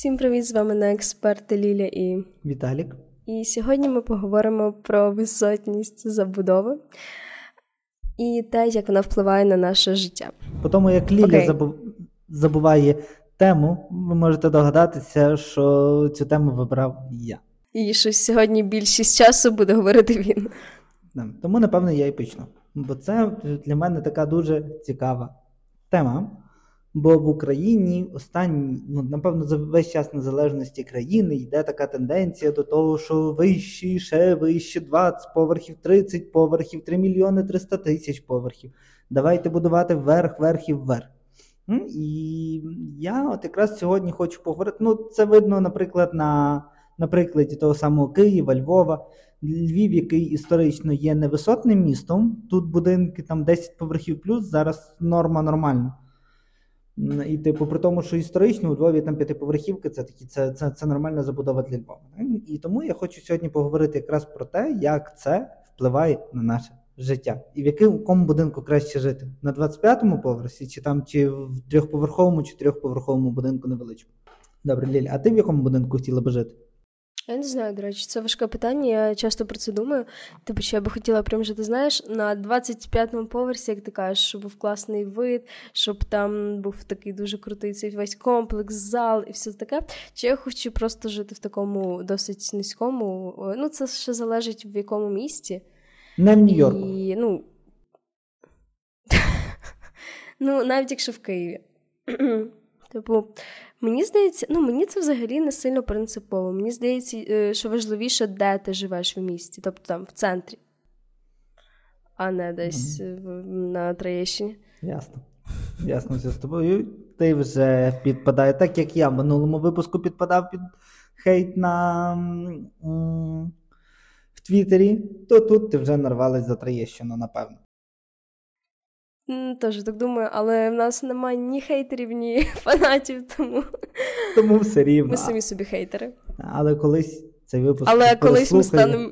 Всім привіт, з вами на експерти Ліля і Віталік. І сьогодні ми поговоримо про висотність забудови і те, як вона впливає на наше життя. По тому, як Ліля okay. забу... забуває тему, ви можете догадатися, що цю тему вибрав я. І що сьогодні більшість часу буде говорити він. Тому, напевно, я і почну. Бо це для мене така дуже цікава тема. Бо в Україні останні, ну напевно, за весь час незалежності країни йде така тенденція до того, що вищі, ще вище 20 поверхів, 30 поверхів, 3 мільйони 300 тисяч поверхів. Давайте будувати вверх, вверх і вверх. І я от якраз сьогодні хочу поговорити. Ну, це видно, наприклад, на на прикладі того самого Києва, Львова. Львів, який історично є невисотним містом. Тут будинки там 10 поверхів плюс, зараз норма нормальна. І, типу, при тому, що історично у Львові там п'ятиповерхівки, це такі, це, це, це нормальна забудова для Львова. І тому я хочу сьогодні поговорити якраз про те, як це впливає на наше життя. І в якому будинку краще жити? На 25-му поверсі, чи там чи в трьохповерховому, чи трьохповерховому будинку невеличкому. Добре, Ліля, а ти в якому будинку хотіла би жити? Я не знаю, до речі, це важке питання. Я часто про це думаю. Типу, що я би хотіла прям жити, знаєш, на 25-му поверсі, як ти кажеш, щоб був класний вид, щоб там був такий дуже крутий цей весь комплекс, зал і все таке. Чи я хочу просто жити в такому досить низькому? Ну, це ще залежить в якому місті. Не в Нью-Йорку. І, ну, ну, навіть якщо в Києві. Типу, мені здається, ну мені це взагалі не сильно принципово. Мені здається, е, що важливіше, де ти живеш в місті, тобто там в центрі, а не десь mm-hmm. на Троєщині. Ясно. Ясно, все з тобою. Ти вже підпадає, так як я в минулому випуску підпадав під хейт на м- в Твіттері, то тут ти вже нарвалась за Троєщину, напевно. Теж так думаю, але в нас немає ні хейтерів, ні фанатів, тому Тому все рівно. Ми самі собі хейтери. Але колись цей випуск. Але колись ми станемо.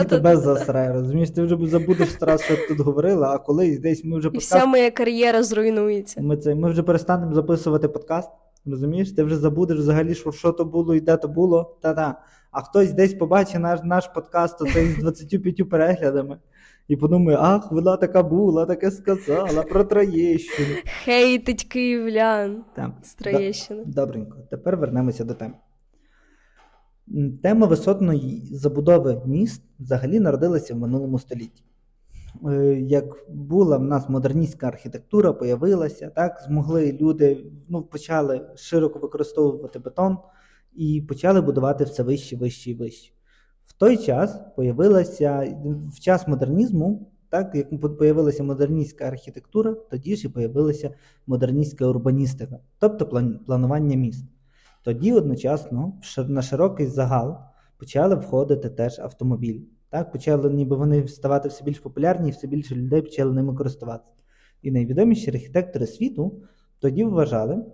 І тебе засрає, розумієш, ти вже забудеш раз, що тут говорила, а колись десь ми вже подкаст... І вся моя кар'єра зруйнується. Ми це, ми вже перестанемо записувати подкаст, розумієш? Ти вже забудеш взагалі, що що то було і де то було. Та-та. А хтось десь побачить наш наш подкаст оцей з 25 переглядами і подумає, ах, вона така була, таке сказала про Троєщину. Хейтить київлян Там. з Троєщини. Добренько, тепер вернемося до теми. Тема висотної забудови міст взагалі народилася в минулому столітті. Е, як була в нас модерністська архітектура, появилася, так, змогли люди ну, почали широко використовувати бетон і почали будувати все вище, вище і вище. Той час появилася в час модернізму, так як появилася модерністська архітектура, тоді ж і появилася модерністська урбаністика, тобто планування міст. Тоді одночасно на широкий загал почали входити теж автомобілі. Так, Почали ніби вони ставати все більш популярні, і все більше людей почали ними користуватися. І найвідоміші архітектори світу тоді вважали,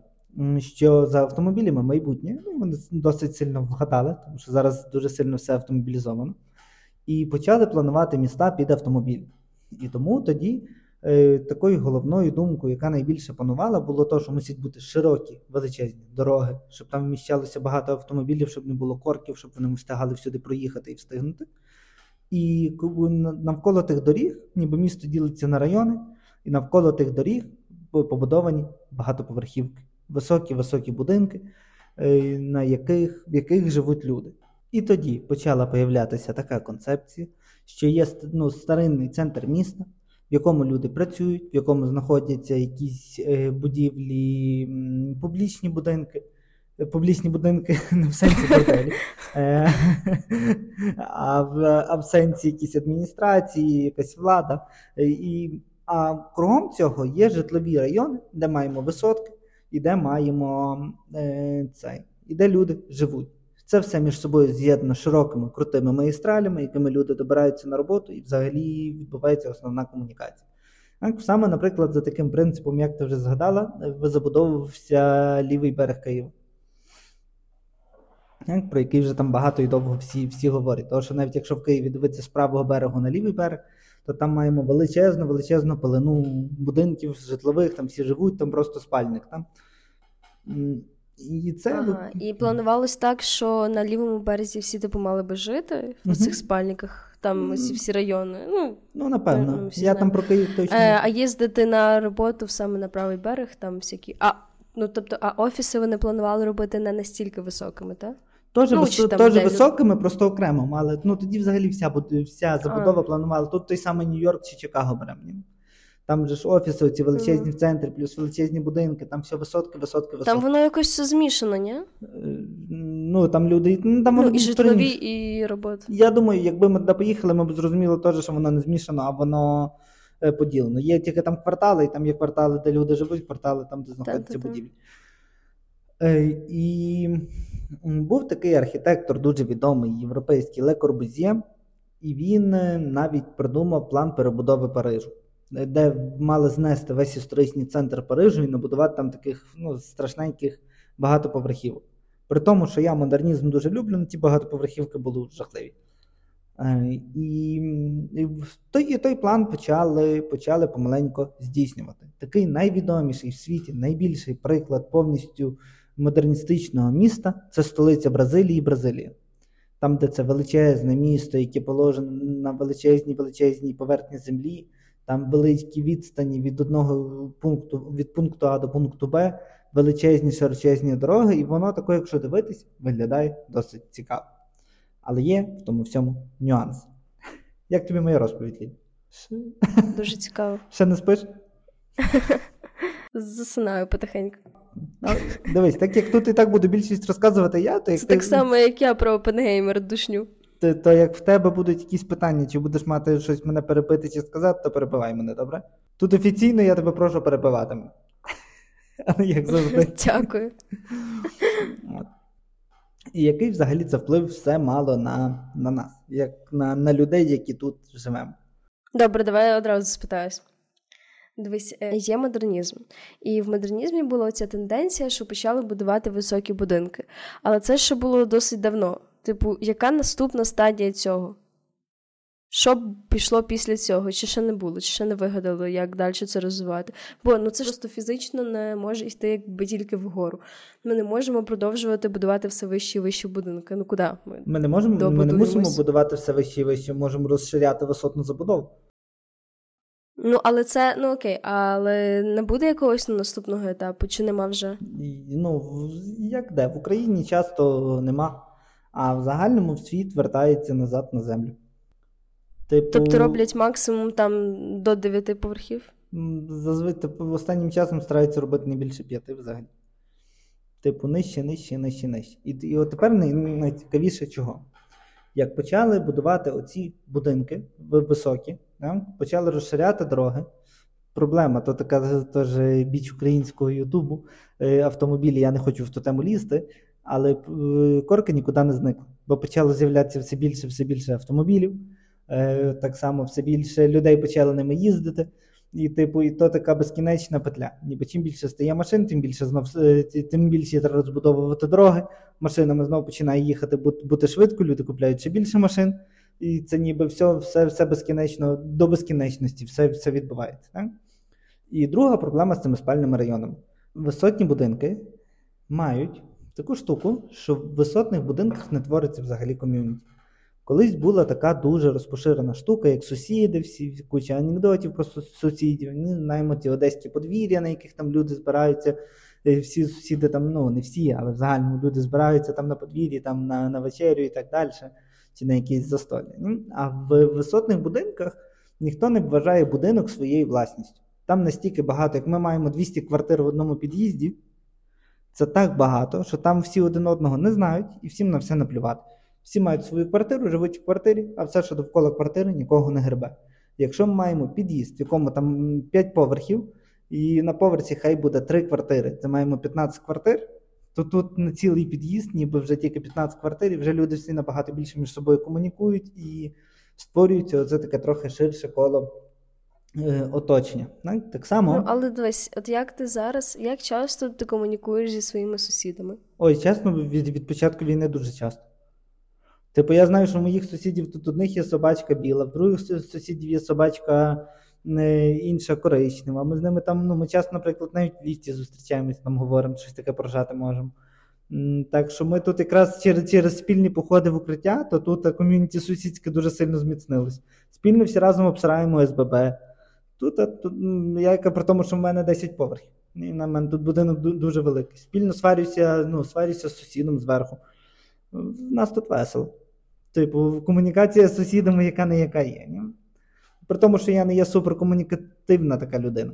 що за автомобілями майбутнє ну, вони досить сильно вгадали, тому що зараз дуже сильно все автомобілізовано. І почали планувати міста під автомобіль. І тому тоді е, такою головною думкою, яка найбільше панувала, було те, що мусять бути широкі, величезні дороги, щоб там вміщалося багато автомобілів, щоб не було корків, щоб вони встигали всюди проїхати і встигнути. І навколо тих доріг, ніби місто ділиться на райони, і навколо тих доріг побудовані багатоповерхівки високі-високі будинки, е, на яких, в яких живуть люди. І тоді почала появлятися така концепція, що є ну, старинний центр міста, в якому люди працюють, в якому знаходяться якісь е, будівлі, публічні будинки. Е, публічні будинки не в сенсі готелі, а в а в сенсі якісь адміністрації, якась влада. І, А кругом цього є житлові райони, де маємо висотки, і де маємо е, цей, і де люди живуть. Це все між собою з'єднано широкими крутими магістралями, якими люди добираються на роботу, і взагалі відбувається основна комунікація. Так, Саме, наприклад, за таким принципом, як ти вже згадала, забудовувався лівий берег Києва. Так, Про який вже там багато і довго всі всі говорять. Тому що навіть якщо в Києві дивитися з правого берегу на лівий берег, то там маємо величезну, величезну пелену будинків житлових, там всі живуть, там просто спальник. Там. І це ага. і планувалось так, що на лівому березі всі типу мали би жити в цих спальниках, там ці всі райони. Ну, ну напевно. Ну, Я знаємо. там про Київ точно. Е, а їздити на роботу саме на правий берег, там всякі. А ну тобто, а офіси вони планували робити не настільки високими, так? Теж ну, вис... теж високими, просто окремо, але ну тоді взагалі вся вся забудова а. планувала. Тут той самий Нью-Йорк чи Чикаго беремо. Там же ж офіси, ці величезні mm-hmm. центри, плюс величезні будинки, там все висотки, висотки, висотки. Там воно якось все змішано, ні? Е, ну там люди. Ну, там ну, і житлові, і роботи. Я думаю, якби ми туди поїхали, ми б зрозуміли теж, що воно не змішано, а воно е, поділено. Є тільки там квартали, і там є квартали, де люди живуть, квартали там, де знаходяться будівлі. Е, і був такий архітектор, дуже відомий європейський Ле Корбузє, і він навіть придумав план перебудови Парижу де мали знести весь історичний центр Парижу і набудувати там таких ну, страшненьких багатоповерхівок. При тому, що я модернізм дуже люблю, але ті багатоповерхівки були жахливі. Е, і, і той і той план почали почали помаленько здійснювати. Такий найвідоміший в світі, найбільший приклад повністю модерністичного міста це столиця Бразилії, Бразилія. Там, де це величезне місто, яке положено на величезній величезній поверхні землі, там великі відстані від одного пункту від пункту А до пункту Б, величезні широчезні дороги, і воно таке, якщо дивитись, виглядає досить цікаво. Але є в тому всьому нюанс. Як тобі моя розповідь, Лі? Дуже цікаво. Ще не спиш? Засинаю потихеньку. Ну, Дивись, так як тут і так буду більшість розказувати я, то як Це ти... так само, як я про Опенгеймер душню то, то як в тебе будуть якісь питання, чи будеш мати щось мене перепити чи сказати, то перебивай мене, добре? Тут офіційно я тебе прошу перебивати. Але як завжди. Дякую. І який взагалі це вплив все мало на на нас, як на на людей, які тут живемо? Добре, давай я одразу спитаюсь. Дивись, е, є модернізм, і в модернізмі була ця тенденція, що почали будувати високі будинки. Але це ще було досить давно. Типу, яка наступна стадія цього? Що б пішло після цього? Чи ще не було, чи ще не вигадали, як далі це розвивати? Бо ну це просто фізично не може йти якби тільки вгору. Ми не можемо продовжувати будувати все вищі і вищі будинки. Ну куди? Ми ми не можемо, ми не мусимо будувати все вище і вище, можемо розширяти висотну забудову. Ну, але це ну окей, але не буде якогось наступного етапу, чи нема вже? Ну, як де? В Україні часто нема а в загальному світ вертається назад на землю. Типу, тобто роблять максимум там до 9 поверхів? Зазвичай типу, останнім часом стараються робити не більше п'яти взагалі. Типу, нижче, нижче, нижче, нижче. І і от тепер найцікавіше чого. Як почали будувати оці будинки високі, да? почали розширяти дороги. Проблема то така теж біч українського Ютубу. Е, автомобілі, я не хочу в ту тему лізти але е, корки нікуди не зникли, бо почало з'являтися все більше все більше автомобілів. Е, так само все більше людей почали ними їздити. І, типу, і то така безкінечна петля. Ніби чим більше стає машин, тим більше знов тим більше треба розбудовувати дороги. Машинами знову починає їхати бути швидко, люди купляють ще більше машин, і це ніби все все, все безкінечно до безкінечності, все все відбувається. Так? І друга проблема з цими спальними районами. Висотні будинки мають таку штуку, що в висотних будинках не твориться взагалі ком'юніті. Колись була така дуже розпоширена штука, як сусіди, всі куча анекдотів про сусідів, знаємо ті одеські подвір'я, на яких там люди збираються. Е, всі сусіди там, ну не всі, але в загальному люди збираються там на подвір'ї, там на на вечерю і так далі, чи на якісь застолля. А в висотних будинках ніхто не вважає будинок своєю власністю. Там настільки багато, як ми маємо 200 квартир в одному під'їзді. Це так багато, що там всі один одного не знають і всім на все наплювати. Всі мають свою квартиру, живуть в квартирі, а все, що довкола квартири, нікого не гребе. Якщо ми маємо під'їзд, в якому там 5 поверхів, і на поверсі хай буде 3 квартири, це маємо 15 квартир, то тут не цілий під'їзд, ніби вже тільки 15 квартир, і вже люди всі набагато більше між собою комунікують і створюється оце таке трохи ширше коло Е, оточення. Так само. Ну, Але дивись, от як ти зараз, як часто ти комунікуєш зі своїми сусідами? Ой, чесно, від від початку війни дуже часто. Типу, я знаю, що у моїх сусідів тут одних є собачка біла, в других сусідів є собачка інша коричнева. Ми з ними там, ну, ми часто, наприклад, навіть в ліфті зустрічаємось, там говоримо, щось таке прожати можемо. Так що ми тут якраз через через спільні походи в укриття, то тут ком'юніті сусідське дуже сильно зміцнилось. Спільно всі разом обсираємо СББ. Тут, тут я при тому, що в мене 10 поверхів. І на мене тут будинок дуже великий. Спільно сварюся, ну, сварюся з сусідом зверху. У нас тут весело. Типу, комунікація з сусідами, яка не яка є. При тому, що я не є суперкомунікативна така людина.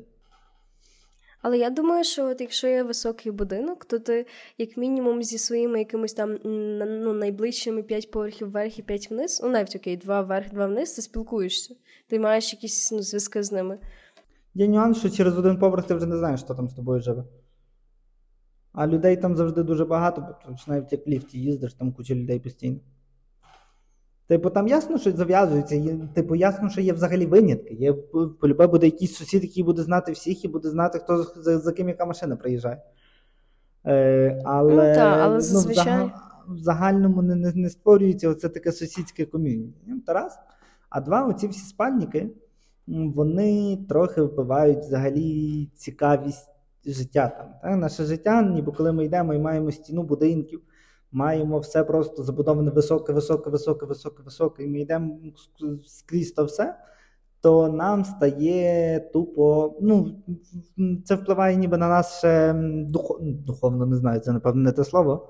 Але я думаю, що от якщо є високий будинок, то ти, як мінімум, зі своїми якимись там ну, найближчими 5 поверхів вверх і 5 вниз, ну навіть окей, 2 вверх, 2 вниз, ти спілкуєшся. Ти маєш якісь ну, зв'язки з ними. Є нюанс, що через один поверх ти вже не знаєш, хто там з тобою живе. А людей там завжди дуже багато, бо навіть як в ліфті їздиш, там куча людей постійно. Типу, там ясно, що зав'язується, є, типу, ясно, що є взагалі винятки. Є полюбе буде якийсь сусід, який буде знати всіх і буде знати, хто за, за ким яка машина приїжджає. Е, Але, ну, та, але ну, в, в загальному не, не не, створюється оце таке сусідське ком'юніті. Тарас. А два, оці всі спальники, вони трохи вбивають взагалі цікавість життя там. Так? Наше життя, ніби коли ми йдемо і маємо стіну будинків маємо все просто забудоване високе, високе, високе, високе, високе, і ми йдемо скрізь то все, то нам стає тупо. ну, Це впливає ніби на нас ще духов, духовно, не знаю, це напевно не те слово,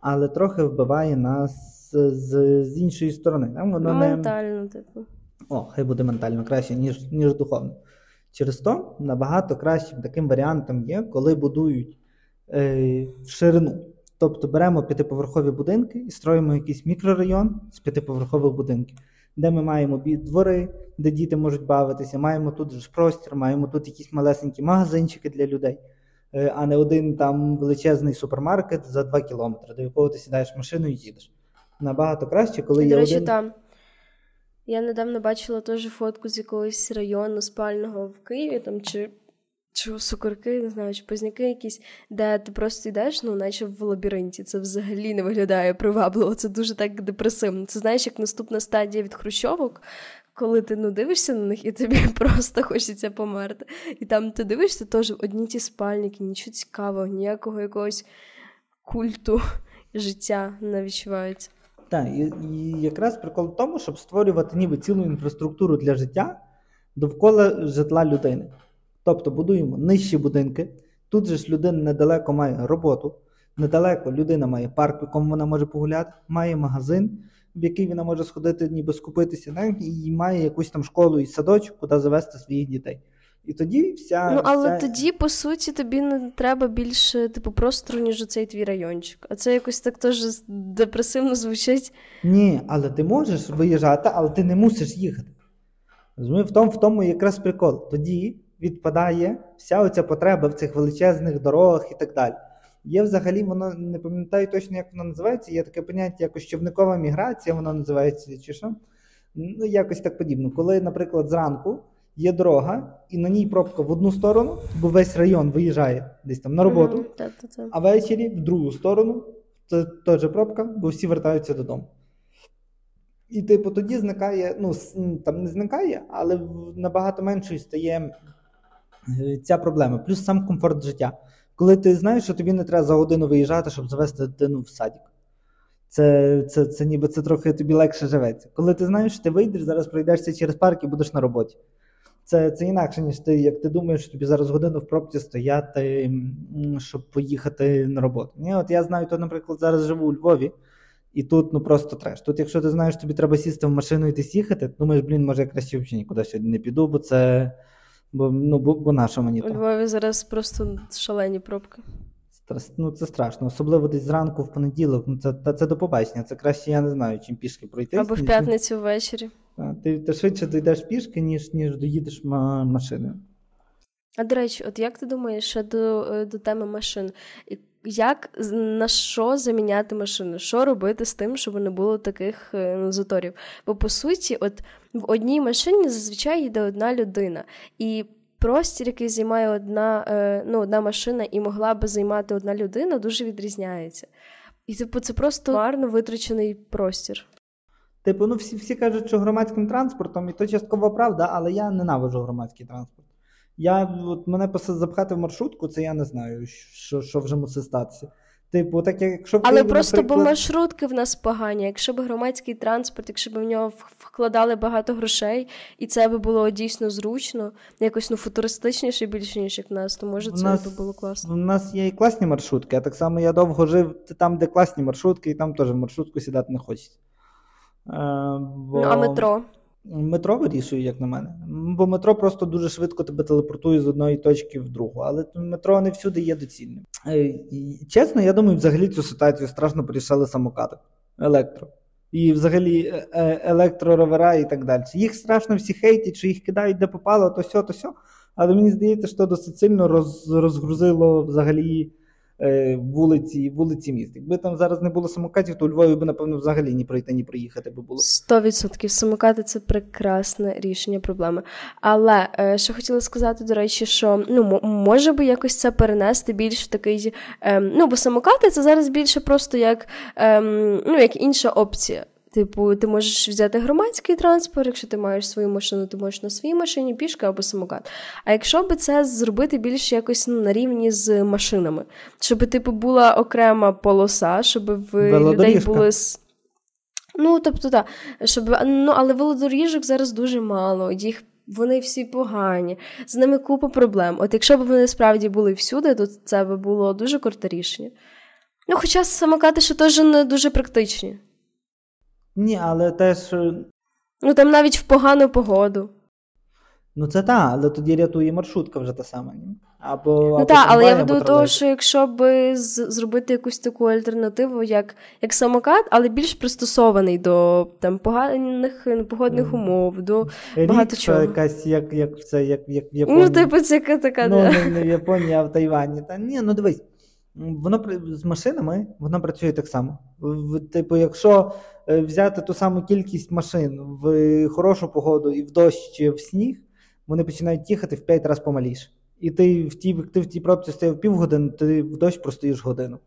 але трохи вбиває нас з з іншої сторони. Воно Ментально, не... типу. О, хай буде ментально краще, ніж ніж духовно. Через то набагато кращим таким варіантом є, коли будують е, ширину. Тобто беремо п'ятиповерхові будинки і строїмо якийсь мікрорайон з п'ятиповерхових будинків, де ми маємо двори, де діти можуть бавитися, маємо тут ж простір, маємо тут якісь малесенькі магазинчики для людей, е, а не один там величезний супермаркет за 2 кілометри, до якого ти сідаєш в машину і їдеш. Набагато краще, коли і, є. До речі, один... там. Я недавно бачила теж фотку з якогось району спального в Києві там чи чи сукорки, не знаю, чи позняки якісь, де ти просто йдеш, ну, наче в лабіринті. Це взагалі не виглядає привабливо. Це дуже так депресивно. Це знаєш, як наступна стадія від хрущовок, коли ти ну, дивишся на них і тобі просто хочеться померти. І там ти дивишся теж одні ті спальники, нічого цікавого, ніякого якогось культу життя не відчувається. Так, і, і якраз прикол в тому, щоб створювати ніби цілу інфраструктуру для життя довкола житла людини. Тобто будуємо нижчі будинки. Тут же ж людина недалеко має роботу, недалеко людина має парк, в якому вона може погуляти, має магазин, в який вона може сходити, ніби скупитися, і має якусь там школу і садочок, куди завести своїх дітей. І тоді вся. Ну, але вся... тоді, по суті, тобі не треба більше типу, простору, ніж оцей твій райончик. А це якось так теж депресивно звучить. Ні, але ти можеш виїжджати, але ти не мусиш їхати. Розумію, в тому в тому якраз прикол. Тоді відпадає вся оця потреба в цих величезних дорогах і так далі. Є взагалі, воно не пам'ятаю точно, як воно називається. Є таке поняття, як човникова міграція, воно називається чи що. Ну, якось так подібно. Коли, наприклад, зранку є дорога, і на ній пробка в одну сторону, бо весь район виїжджає десь там на роботу, mm-hmm. а ввечері в другу сторону це теж пробка, бо всі вертаються додому. І, типу, тоді зникає, ну, там не зникає, але набагато меншою стає ця проблема, плюс сам комфорт життя. Коли ти знаєш, що тобі не треба за годину виїжджати, щоб завести дитину в садик. Це це, це ніби це трохи тобі легше живеться. Коли ти знаєш, що ти вийдеш, зараз пройдешся через парк і будеш на роботі. Це це інакше, ніж ти, як ти думаєш, що тобі зараз годину в пробці стояти, щоб поїхати на роботу. Ні, от Я знаю, то, наприклад, зараз живу у Львові, і тут ну просто треш. Тут, якщо ти знаєш, тобі треба сісти в машину і десь їхати, думаєш, блін, може я краще взагалі нікуди сьогодні не піду, бо це. Бо ну, бо, бо на що мені У Львові зараз просто шалені пробки. Ну, Це страшно. Особливо десь зранку в понеділок. Ну, Це та це до побачення. Це краще, я не знаю, чим пішки пройти. Або в п'ятницю ввечері. Ти ти швидше дійдеш пішки, ніж ніж доїдеш машиною. А до речі, от як ти думаєш ще до е, до теми машин? Як на що заміняти машини? Що робити з тим, щоб не було таких ну, заторів? Бо по суті, от в одній машині зазвичай йде одна людина, і простір, який займає одна е, ну, одна машина і могла би займати одна людина, дуже відрізняється. І типу, це просто марно витрачений простір. Типу, ну всі всі кажуть, що громадським транспортом, і то частково правда, але я ненавиджу громадський транспорт. Я от Мене запхати в маршрутку, це я не знаю, що що вже мусить статися. Типу, так якщо Але Києві, просто наприклад... бо маршрутки в нас погані. Якщо б громадський транспорт, якщо б в нього вкладали багато грошей, і це би було дійсно зручно, якось ну футуристичніше більше, ніж як в нас, то може це нас, би було класно. У нас є і класні маршрутки, а так само я довго жив там, де класні маршрутки, і там теж в маршрутку сідати не хочеться. Е, бо... Ну, а метро? Метро вирішує, як на мене. Бо метро просто дуже швидко тебе телепортує з одної точки в другу. Але метро не всюди є доцільним. Е, чесно, я думаю, взагалі цю ситуацію страшно порішали самокати електро. І взагалі е, е, електроровера і так далі. Їх страшно всі хейтять, що їх кидають де попало, то сьо, то сьо. Але мені здається, що досить сильно роз, розгрузило взагалі вулиці вулиці міст. Якби там зараз не було самокатів, то у Львові би, напевно, взагалі ні пройти, ні проїхати би було. Сто відсотків самокати це прекрасне рішення проблеми. Але е, що хотіла сказати, до речі, що ну може би якось це перенести більш в такий. Ем, ну, бо самокати це зараз більше просто як ем, ну, як інша опція. Типу, ти можеш взяти громадський транспорт, якщо ти маєш свою машину, ти можеш на своїй машині пішка або самокат. А якщо би це зробити більш якось ну, на рівні з машинами, щоб типу була окрема полоса, щоб в людей були. Ну, тобто, так, щоб ну, але велодоріжок зараз дуже мало, їх. Вони всі погані, з ними купа проблем. От якщо б вони справді були всюди, то це б було дуже круте рішення. Ну, хоча самокати ще теж не дуже практичні. Ні, але теж. Ну там навіть в погану погоду. Ну це так, але тоді рятує маршрутка вже та сама. Ні? Або, Ну так, але я веду до того, що якщо б зробити якусь таку альтернативу, як як самокат, але більш пристосований до там поганих погодних умов, до Річка багато чого. якась, як як це, як, як в ну, Японії. Ну, типу, це така. Ну, не, не в Японії, а в Тайвані. Та ні, ну дивись, воно з машинами воно працює так само. Типу, якщо Е, взяти ту саму кількість машин в хорошу погоду і в дощ чи в сніг, вони починають їхати в 5 разів помаліше. І ти в тій ти в тій пробці стояв півгодини, ти в дощ простоїш годину.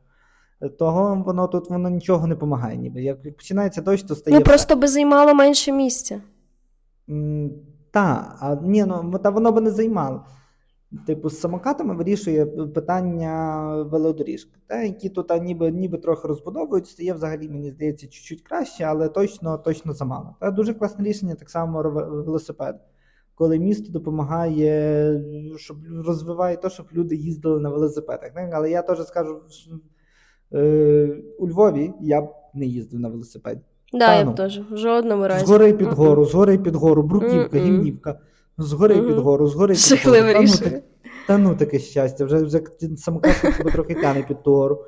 Того воно тут воно нічого не допомагає. ніби. Як починається дощ, то стає. Ну просто би займало менше місця. Так, а ні, ну та воно би не займало. Типу, з самокатами вирішує питання велодоріжки, та, які тут ніби ніби трохи розбудовують, стає взагалі, мені здається, чуть-чуть краще, але точно точно замало. Та дуже класне рішення, так само велосипед. Коли місто допомагає, щоб розвиває те, щоб люди їздили на велосипедах. Але я теж скажу, що е, у Львові я б не їздив на велосипеді. Да, я б теж в жодному разі. Згори під гору, згори під гору, бруківка, гімнівка. Згори mm-hmm. під гору, згори під гору. Та, ну, так, та ну таке щастя, вже вже самокат тебе трохи тяне під ту гору.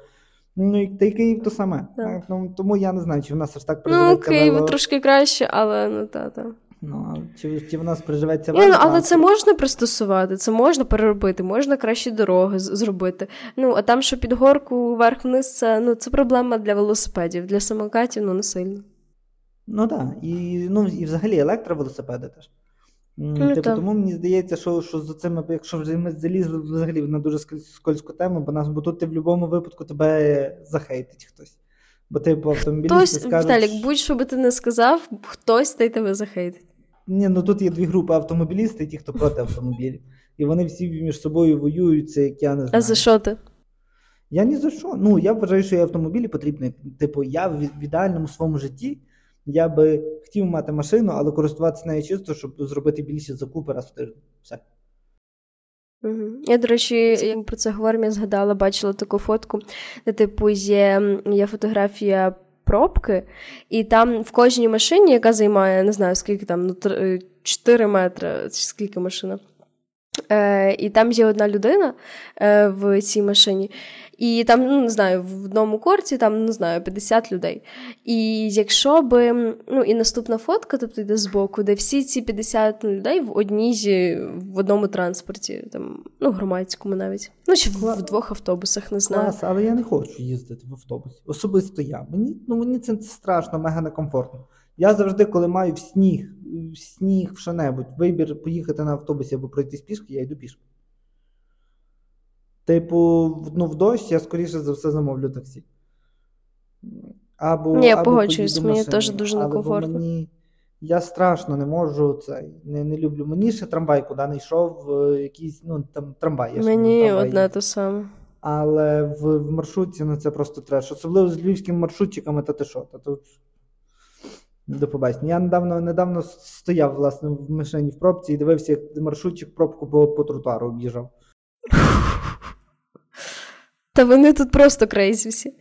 Ну і та й Київ то саме. Так. Ну, Тому я не знаю, чи в нас аж так приживеться. Ну, Київ вело... трошки краще, але ну та-та. Ну, чи, чи в нас приживеться Ні, ну, Але це можна пристосувати, це можна переробити, можна кращі дороги зробити. Ну, а там, що під горку вверх-вниз, це ну, це проблема для велосипедів, для самокатів ну не сильно. Ну так, і ну, і взагалі електровелосипеди теж. Ну, типу, Тому мені здається, що що за цими, якщо вже ми залізли взагалі на дуже скользьку тему, бо нас бо тут ти в будь-якому випадку тебе захейтить хтось. Бо типу автомобілісти Хтось, скажуть... Віталік, будь-що би ти не сказав, хтось та й тебе захейтить. Ні, ну тут є дві групи автомобілісти і ті, хто проти автомобілів. І вони всі між собою воюються, як я не знаю. А за що ти? Я ні за що. Ну, я вважаю, що автомобілі потрібні. Типу, я в ідеальному своєму житті я би хотів мати машину, але користуватися нею чисто, щоб зробити більше закупи раз в тиждень. Все. Я, до речі, як про це говоримо, я згадала, бачила таку фотку, де, типу, є, є фотографія пробки, і там в кожній машині, яка займає, не знаю, скільки там, ну, 4 е, метри, чи скільки машина. Е, І там є одна людина е, в цій машині. І там, ну не знаю, в одному корці там не знаю 50 людей. І якщо би ну і наступна фотка, тобто йде збоку, де всі ці 50 людей в одній в одному транспорті, там ну громадському навіть, ну чи в, в двох автобусах, не знаю. Клас, але я не хочу їздити в автобусі. Особисто я. Мені ну мені це страшно, мега некомфортно. Я завжди, коли маю в сніг, в сніг, в що-небудь, вибір поїхати на автобусі або пройти пішки, я йду пішки. Типу, ну, в дощ я скоріше за все замовлю таксі. Або, Ні, я погоджуюсь, мені теж дуже некомфортно. Мені, я страшно не можу це, не не люблю. Мені ще трамвай куди не йшло, е, якийсь ну, там трамвай. Мені одне те саме. але в, в маршрутці ну, це просто треш. Особливо з львівськими маршрутчиками, то ти що? Та то... До побачення. Я недавно недавно стояв власне в машині в пробці і дивився, як маршрутчик пробку по, по тротуару об'їжджав. Та вони тут просто crazy всі.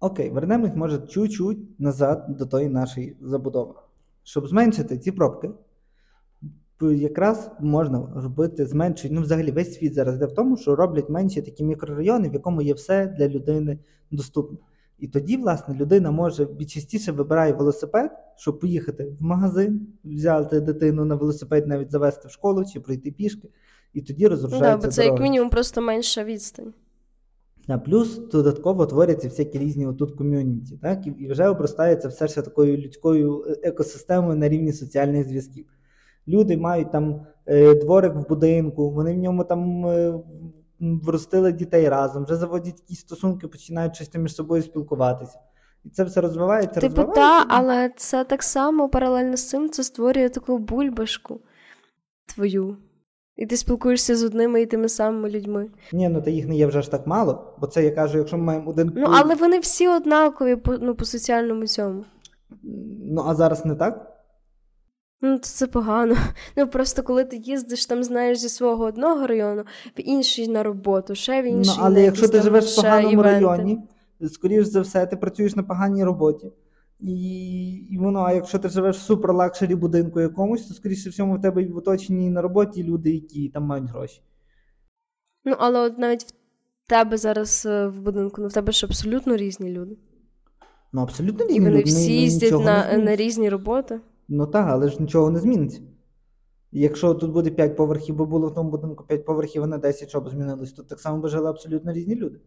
Окей, вернемось, може, чуть-чуть назад до тої нашої забудови. Щоб зменшити ці пробки, якраз можна робити зменшують. Ну, взагалі, весь світ зараз йде в тому, що роблять менші такі мікрорайони, в якому є все для людини доступно. І тоді, власне, людина може частіше вибирає велосипед, щоб поїхати в магазин, взяти дитину на велосипед, навіть завести в школу чи пройти пішки, і тоді розрушається. Да, бо це дороги. як мінімум просто менша відстань. А плюс додатково творяться всякі різні отут ком'юніті, так? І вже обростається все ж такою людською е, екосистемою на рівні соціальних зв'язків. Люди мають там е, дворик в будинку, вони в ньому там е, вростили дітей разом, вже заводять якісь стосунки, починають щось між собою спілкуватися. І це все розвивається. Типу, розвивається. так, але це так само паралельно з цим це створює таку бульбашку твою. І ти спілкуєшся з одними і тими самими людьми. Ні, ну та їх не є вже ж так мало, бо це я кажу, якщо ми маємо один. Ну, але вони всі однакові по ну, по соціальному цьому. Ну, а зараз не так? Ну, то це погано. Ну просто коли ти їздиш, там знаєш зі свого одного району, в інший на роботу, ще в інший. Ну, але на якщо ти живеш в поганому івенти. районі, скоріш за все, ти працюєш на поганій роботі. І і воно, а якщо ти живеш в суперлакшері будинку якомусь, то скоріше всьому в тебе в оточенні на роботі люди, які там мають гроші. Ну, але от навіть в тебе зараз е, в будинку, ну в тебе ж абсолютно різні люди. Ну, абсолютно різні І вони люди. всі їздять на, на різні роботи. Ну так, але ж нічого не зміниться. Якщо тут буде 5 поверхів, бо було в тому будинку 5 поверхів, а на 10, що б змінилось, тут так само би жили абсолютно різні люди.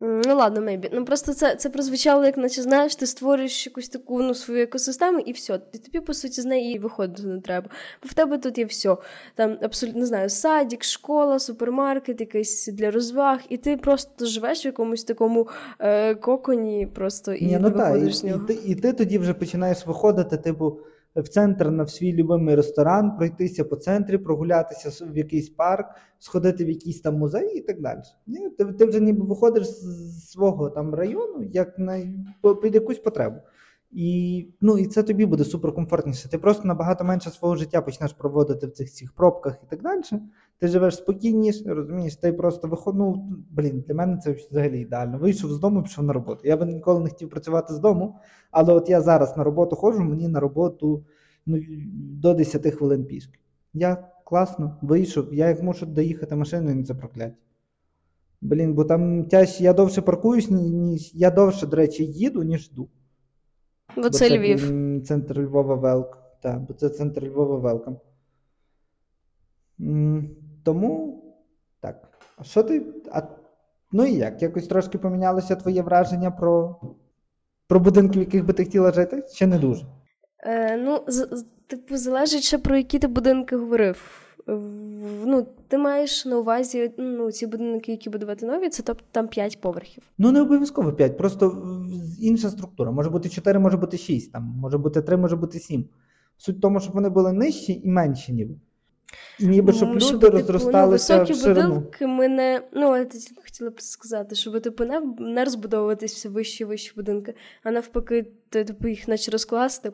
Ну, ладно, мейбі. Ну просто це це прозвучало, як наче знаєш, ти створюєш якусь таку ну, свою екосистему, і все. І тобі, по суті, з неї і виходити не треба. Бо в тебе тут є все. Там абсолютно не знаю, садик, школа, супермаркет, якийсь для розваг, і ти просто живеш в якомусь такому е, коконі, просто і Ні, ну, не виходиш та, з нього. І, і, ти, і ти тоді вже починаєш виходити, типу, в центр на свій любимий ресторан, пройтися по центрі, прогулятися в якийсь парк, сходити в якийсь там музей і так далі. Ні, Ти ти вже ніби виходиш з свого там району як на під якусь потребу. І ну, і це тобі буде суперкомфортніше. Ти просто набагато менше свого життя почнеш проводити в цих цих пробках і так далі. Ти живеш спокійніше, розумієш, ти просто виходиш. Ну, блін, для мене це взагалі ідеально. Вийшов з дому, пішов на роботу. Я би ніколи не хотів працювати з дому, але от я зараз на роботу ходжу, мені на роботу ну, до 10 хвилин пішки. Я класно вийшов, я як можу доїхати машиною, не це прокляття. Блін, бо там тяжче, я довше паркуюсь, ніж я довше, до речі, їду, ніж йду. Бо це Львів. Центр Львова Велк. Так, бо це центр Львова Велком. Тому так. А що ти. А, Ну і як? Якось трошки помінялося твоє враження про про будинки, в яких би ти хотіла жити? Чи не дуже? Е, Ну, з, типу, залежить ще про які ти будинки говорив. Ну, ти маєш на увазі ну, ці будинки, які будувати нові, це тобто там 5 поверхів. Ну, не обов'язково 5, просто інша структура. Може бути 4, може бути 6, там, може бути 3, може бути 7. Суть в тому, щоб вони були нижчі і менші, ніби. Ніби щоб люди щоб, розросталися типу, ну, в ширину. будинки ми не. Ну, я тільки хотіла б сказати, щоб типу не, не розбудовуватись все вищі і вищі будинки, а навпаки, типу, їх наче розкласти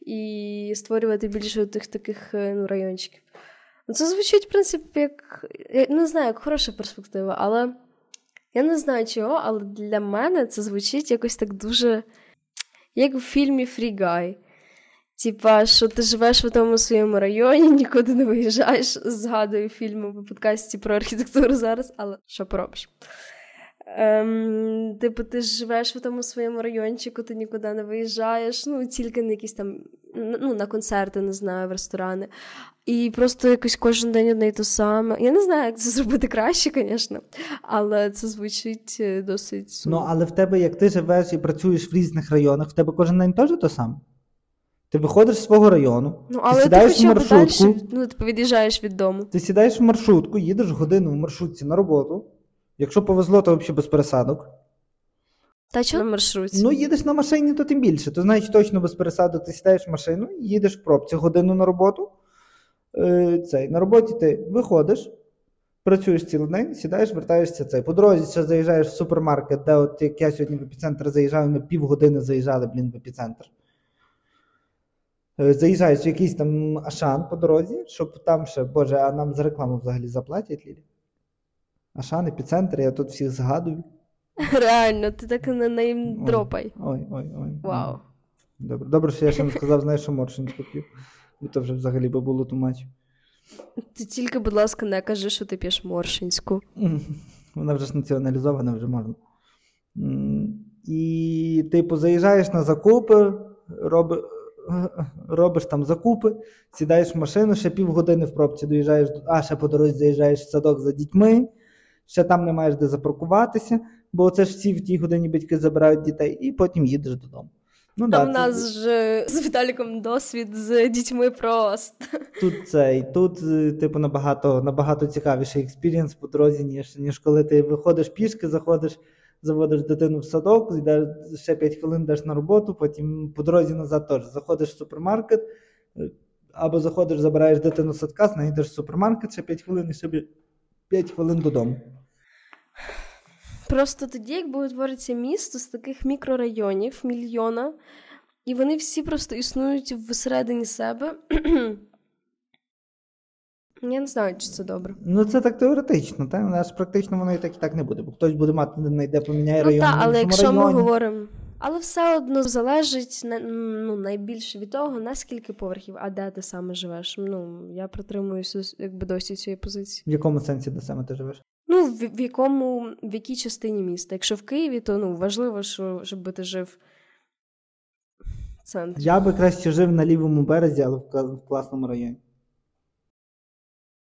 і створювати більше тих таких ну, райончиків. Ну, це звучить, в принципі, як. Я не знаю, як хороша перспектива, але я не знаю чого, але для мене це звучить якось так дуже. Як в фільмі Guy. Типа, що ти живеш в тому своєму районі, нікуди не виїжджаєш, згадую фільми по подкасті про архітектуру зараз, але що поробиш? Ем, Типу, ти живеш в тому своєму райончику, ти нікуди не виїжджаєш, ну, тільки на якісь там ну, на концерти, не знаю, в ресторани. І просто якось кожен день одне й те саме. Я не знаю, як це зробити краще, звісно, але це звучить е, досить. сумно. Ну, але в тебе, як ти живеш і працюєш в різних районах, в тебе кожен день теж то саме? Ти виходиш з свого району, ну, але ти сідаєш ти в маршрутку, далі, ну, ти від'їжджаєш від дому. Ти сідаєш в маршрутку, їдеш годину в маршрутці на роботу. Якщо повезло, то взагалі без пересадок. Та чого на маршрутці? Ну, їдеш на машині, то тим більше. То знаєш, точно без пересадок ти сідаєш в машину, їдеш в пробці годину на роботу. Е, цей, На роботі ти виходиш, Працюєш цілий день, сідаєш, вертаєшся цей. По дорозі ще заїжджаєш в супермаркет, де от як я сьогодні в епіцентр заїжджав, ми півгодини заїжджали, блін, в епіцентр. Е, заїжджаєш в якийсь там Ашан по дорозі, щоб там ще, боже, а нам за рекламу взагалі заплатять Лілі? Ашан, епіцентр, я тут всіх згадую. Реально, ти так на неї дропай. Ой, ой, ой. Вау. Добре, добре, що я ще не сказав, знаєш, що Моршинську п'ю. Бо то вже взагалі би було тумач. Ти тільки, будь ласка, не кажи, що ти п'єш моршинську. Вона вже ж націоналізована, вже можна. І, типу, заїжджаєш на закупи, роби, робиш там закупи, сідаєш в машину, ще півгодини в пробці доїжджаєш, а ще по дорозі заїжджаєш в садок за дітьми, ще там не маєш де запаркуватися, бо це ж всі в тій годині батьки забирають дітей, і потім їдеш додому. Ну, Там да, у нас це... ж з Віталіком досвід з дітьми просто. Тут цей, тут, е, типу, набагато набагато цікавіший experience по дорозі, ніж ніж коли ти виходиш пішки, заходиш, заводиш дитину в садок, йдеш ще 5 хвилин йдеш на роботу, потім по дорозі назад теж заходиш в супермаркет, е, або заходиш, забираєш дитину з садка, зайдеш в супермаркет, ще 5 хвилин і собі 5 хвилин додому. Просто тоді, якби утвориться місто з таких мікрорайонів, мільйона, і вони всі просто існують всередині себе. Я не знаю, чи це добре. Ну, це так теоретично, та? Аж практично воно і так і так не буде, бо хтось буде мати знайде поміняє район. Ну, так, але якщо районі. ми говоримо. Але все одно залежить ну, найбільше від того, наскільки поверхів, а де ти саме живеш. Ну, Я притримуюся якби досі цієї позиції. В якому сенсі де саме ти живеш? Ну, в, в якому, в якій частині міста. Якщо в Києві, то ну, важливо, що, щоб ти жив в центрі. Я би краще жив на лівому березі, але в класному районі.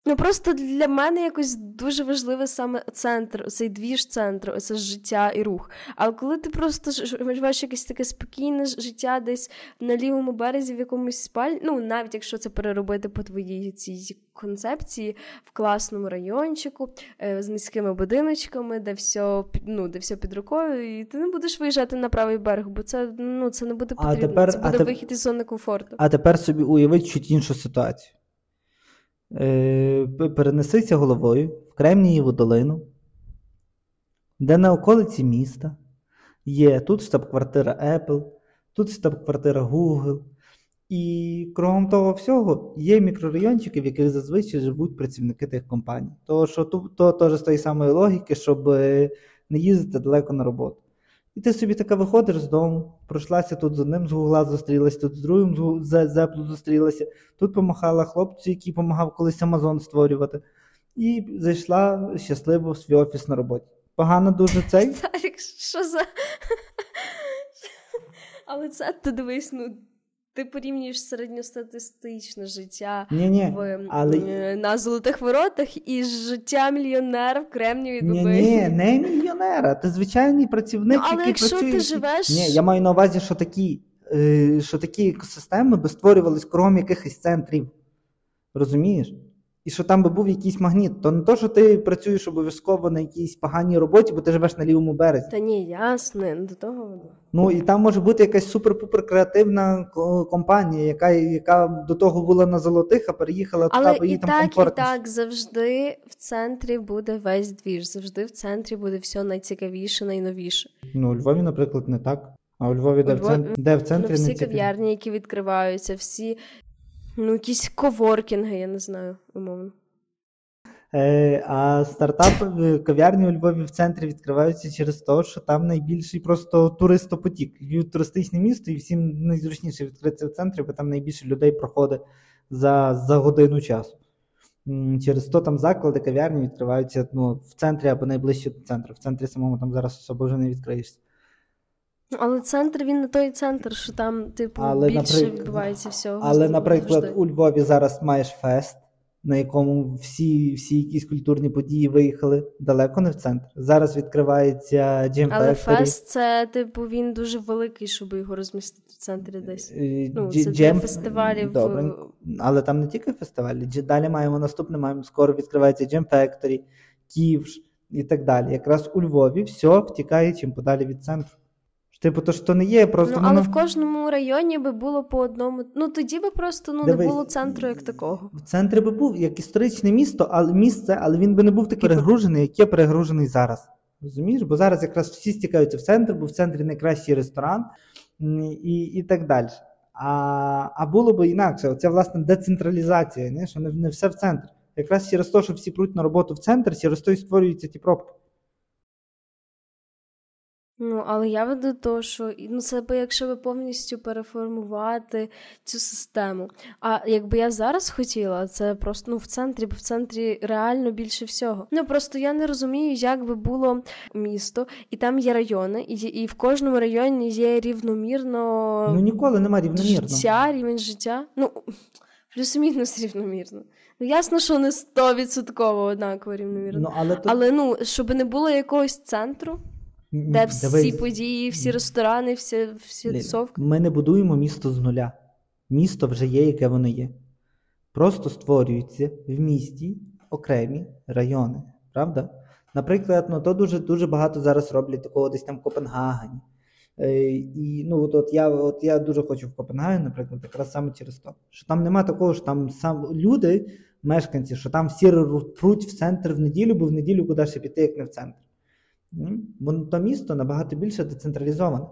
Ну просто для мене якось дуже важливий саме центр, цей двіж центру, оце життя і рух. Але коли ти просто живеш якесь таке спокійне життя десь на лівому березі в якомусь спаль, ну навіть якщо це переробити по твоїй цій концепції в класному райончику е, з низькими будиночками, де все ну, де все під рукою, і ти не будеш виїжджати на правий берег, бо це ну це не буде потрібно. А тепер, це буде а вихід із зони комфорту. А тепер собі уявить чуть іншу ситуацію. Е, перенесися головою в Кремнієву долину, де на околиці міста є тут штаб-квартира Apple, тут штаб-квартира Google. І кругом того всього є мікрорайончики, в яких зазвичай живуть працівники тих компаній. Тому що то, то теж з тої самої логіки, щоб е, не їздити далеко на роботу. І ти собі така виходиш з дому, пройшлася тут з одним з гугла зустрілася, тут з другим з Зеплу зустрілася, тут помахала хлопцю, який допомагав колись Амазон створювати, і зайшла щасливо в свій офіс на роботі. Погано дуже цей. Що за. Але це ти дивись, ну ти порівнюєш середньостатистичне життя Ні-ні, в, але... на золотих воротах і життя мільйонера в Кремнівій Ні, ні, не мільйонера. Ти звичайний працівник. Ну, Але який якщо працює... ти живеш. Ні, я маю на увазі, що такі е, що такі екосистеми би створювались крім якихось центрів. Розумієш? І що там би був якийсь магніт, то не то, що ти працюєш обов'язково на якійсь поганій роботі, бо ти живеш на лівому березі. Та ні, ясно, до того. Ну і там може бути якась супер-пупер креативна компанія, яка яка до того була на золотих, а переїхала туди, бо їй там так, комфортніше. і так завжди в центрі буде весь двіж, завжди в центрі буде все найцікавіше, найновіше. Ну у Львові, наприклад, не так. А у Львові, де, Львові... В центрі, де в центрі ну, всі кав'ярні, які відкриваються, всі Ну, якісь коворкінги, я не знаю, умовно. Е, А стартап е, кав'ярні у Львові в центрі відкриваються через те, що там найбільший просто туристопотік. Львів туристичне місто, і всім найзручніше відкритися в центрі, бо там найбільше людей проходить за за годину часу. Через то там заклади, кав'ярні відкриваються ну, в центрі або найближче до центру. В центрі самому там зараз особо вже не відкриєшся. Але центр він не той центр, що там, типу, але, більше відбувається всього. Але, наприклад, у Львові зараз маєш фест, на якому всі всі якісь культурні події виїхали далеко не в центр. Зараз відкривається Gym Але фест це, типу, він дуже великий, щоб його розмістити в центрі десь. Е, ну, Це для фестивалів. Добре. Але там не тільки фестивалі. Далі маємо наступне, маємо скоро відкривається Gym Factory, Ківш і так далі. Якраз у Львові все втікає чим подалі від центру Типу, то що не є просто. Ну, але воно... в кожному районі би було по одному. Ну тоді би просто ну, Дивись, не було центру як такого. В центрі би був як історичне місто, але місце, але він би не був такий перегружений, як є перегружений зараз. Розумієш? Бо зараз якраз всі стікаються в центр, бо в центрі найкращий ресторан і і так далі. А а було б інакше. Це власне децентралізація, не? що не, не все в центр. Якраз через те, що всі пруть на роботу в центр, через то і створюються ті пробки. Ну, але я веду до що ну, це би якщо би повністю переформувати цю систему. А якби я зараз хотіла, це просто ну, в центрі, бо в центрі реально більше всього. Ну просто я не розумію, як би було місто, і там є райони, і і в кожному районі є рівномірно Ну ніколи немає рівномірно. життя, рівень життя. Ну плюс-мінус рівномірно. Ну, ясно, що не стовідсотково однаково рівномірно. Ну, але, то... але ну, щоб не було якогось центру. Де всі Давай... події, всі ресторани, всі всі тусовки? Ми не будуємо місто з нуля. Місто вже є, яке воно є. Просто створюються в місті окремі райони. Правда? Наприклад, ну то дуже дуже багато зараз роблять такого десь там в Копенгагені. Е, і ну, от, от я от я дуже хочу в Копенгаген, наприклад, якраз саме через то. Що там нема такого, що там сам люди, мешканці, що там всі руть в центр в неділю, бо в неділю куди ще піти, як не в центр. То місто набагато більше децентралізоване.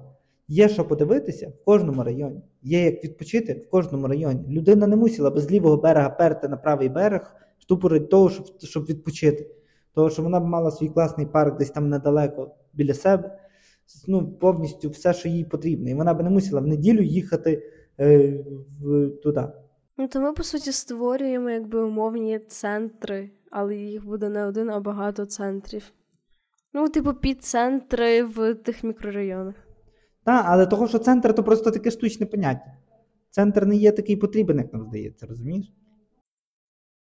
Є що подивитися в кожному районі. Є як відпочити в кожному районі. Людина не мусила без лівого берега перти на правий берег, штупори того, щоб щоб відпочити. Того, що вона б мала свій класний парк десь там недалеко біля себе. Ну, повністю все, що їй потрібно. І вона б не мусила в неділю їхати е, в, туди. Ну, то ми, по суті, створюємо якби умовні центри, але їх буде не один, а багато центрів. Ну, типу, підцентри в тих мікрорайонах. Так, але того, що центр то просто таке штучне поняття. Центр не є такий потрібен, як нам здається, розумієш?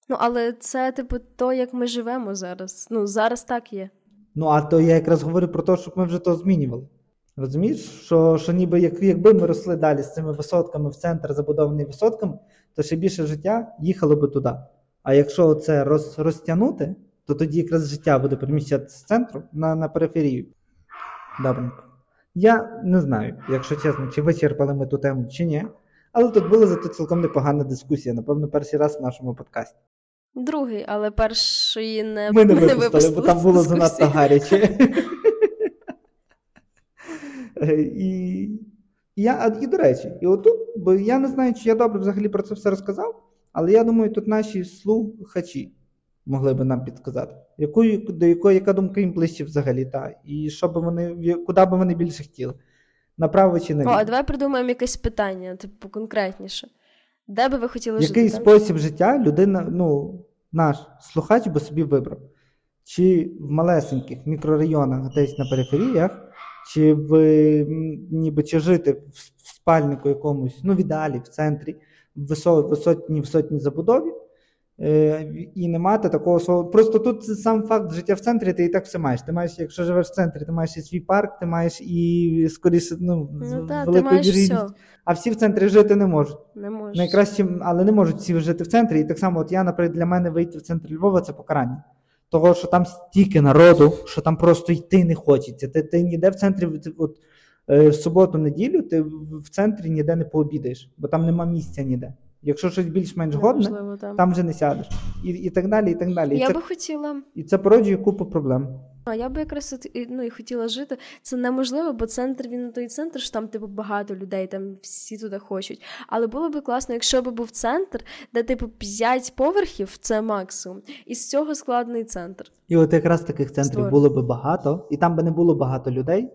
Ну, але це, типу, то, як ми живемо зараз. Ну, зараз так є. Ну, а то я якраз говорю про те, щоб ми вже то змінювали. Розумієш, що що ніби як, якби ми росли далі з цими висотками в центр, забудований висотками, то ще більше життя їхало би туди. А якщо це роз, розтягнути, то тоді якраз життя буде переміщатися з центру на на периферію. Добренько. Я не знаю, якщо чесно, чи вичерпали ми ту тему, чи ні. Але тут була зато цілком непогана дискусія, напевно, перший раз в нашому подкасті. Другий, але перший не Ми не випустили, не випустили бо там було занадто гаряче. І я, і до речі, і отут, бо я не знаю, чи я добре взагалі про це все розказав, але я думаю, тут наші слухачі могли би нам підказати, якою, до якої яка думка їм ближче взагалі, та, і що би вони, куди би вони більше хотіли? Направо чи наліво? О, а давай придумаємо якесь питання, типу конкретніше. Де би ви хотіли Який жити? Який спосіб життя людина, ну, наш слухач би собі вибрав? Чи в малесеньких мікрорайонах, десь на периферіях, чи в ніби чи жити в спальнику якомусь, ну в ідеалі, в центрі, в висотній висотній забудові, Е, і не мати такого свого. Просто тут сам факт життя в центрі, ти і так все маєш. Ти маєш, якщо живеш в центрі, ти маєш і свій парк, ти маєш і скоріше ну, ну та, велику вірність. А всі в центрі жити не можуть. Не можуть. Найкраще, але не можуть всі жити в центрі. І так само, от я, наприклад, для мене вийти в центр Львова це покарання. Того, що там стільки народу, що там просто йти не хочеться. Ти ти ніде в центрі, от е, в суботу-неділю, ти в центрі ніде не пообідаєш, бо там нема місця ніде. Якщо щось більш-менш годне, там. там вже не сядеш. І і так далі. і так далі. І я це, би хотіла. І це породжує купу проблем. А я би якраз ну, і хотіла жити. Це неможливо, бо центр він той центр, що там типу багато людей, там всі туди хочуть. Але було б класно, якщо б був центр, де типу 5 поверхів це максимум, і з цього складний центр. І от якраз таких центрів Створено. було б багато, і там би не було багато людей.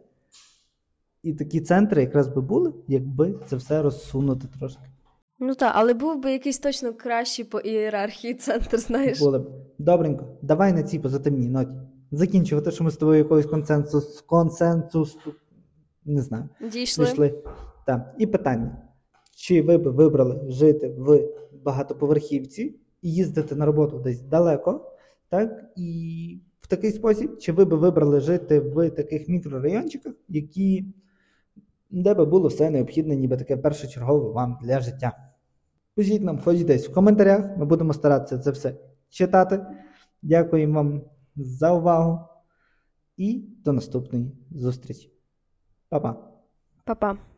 І такі центри якраз би були, якби це все розсунути трошки. Ну так, але був би якийсь точно кращий по ієрархії центр, знаєш. Було б. Добренько, давай на цій позитивній ноті. Закінчувати, що ми з тобою якогось консенсус, консенсус, не знаю. Дійшли. Дійшли. Так. І питання: чи ви б вибрали жити в багатоповерхівці і їздити на роботу десь далеко, так? І в такий спосіб, чи ви б вибрали жити в таких мікрорайончиках, які. Де би було все необхідне, ніби таке першочергове вам для життя. Пишіть нам, хоч десь в коментарях, ми будемо старатися це все читати. Дякуємо вам за увагу і до наступної зустрічі. Па-па! Па-па.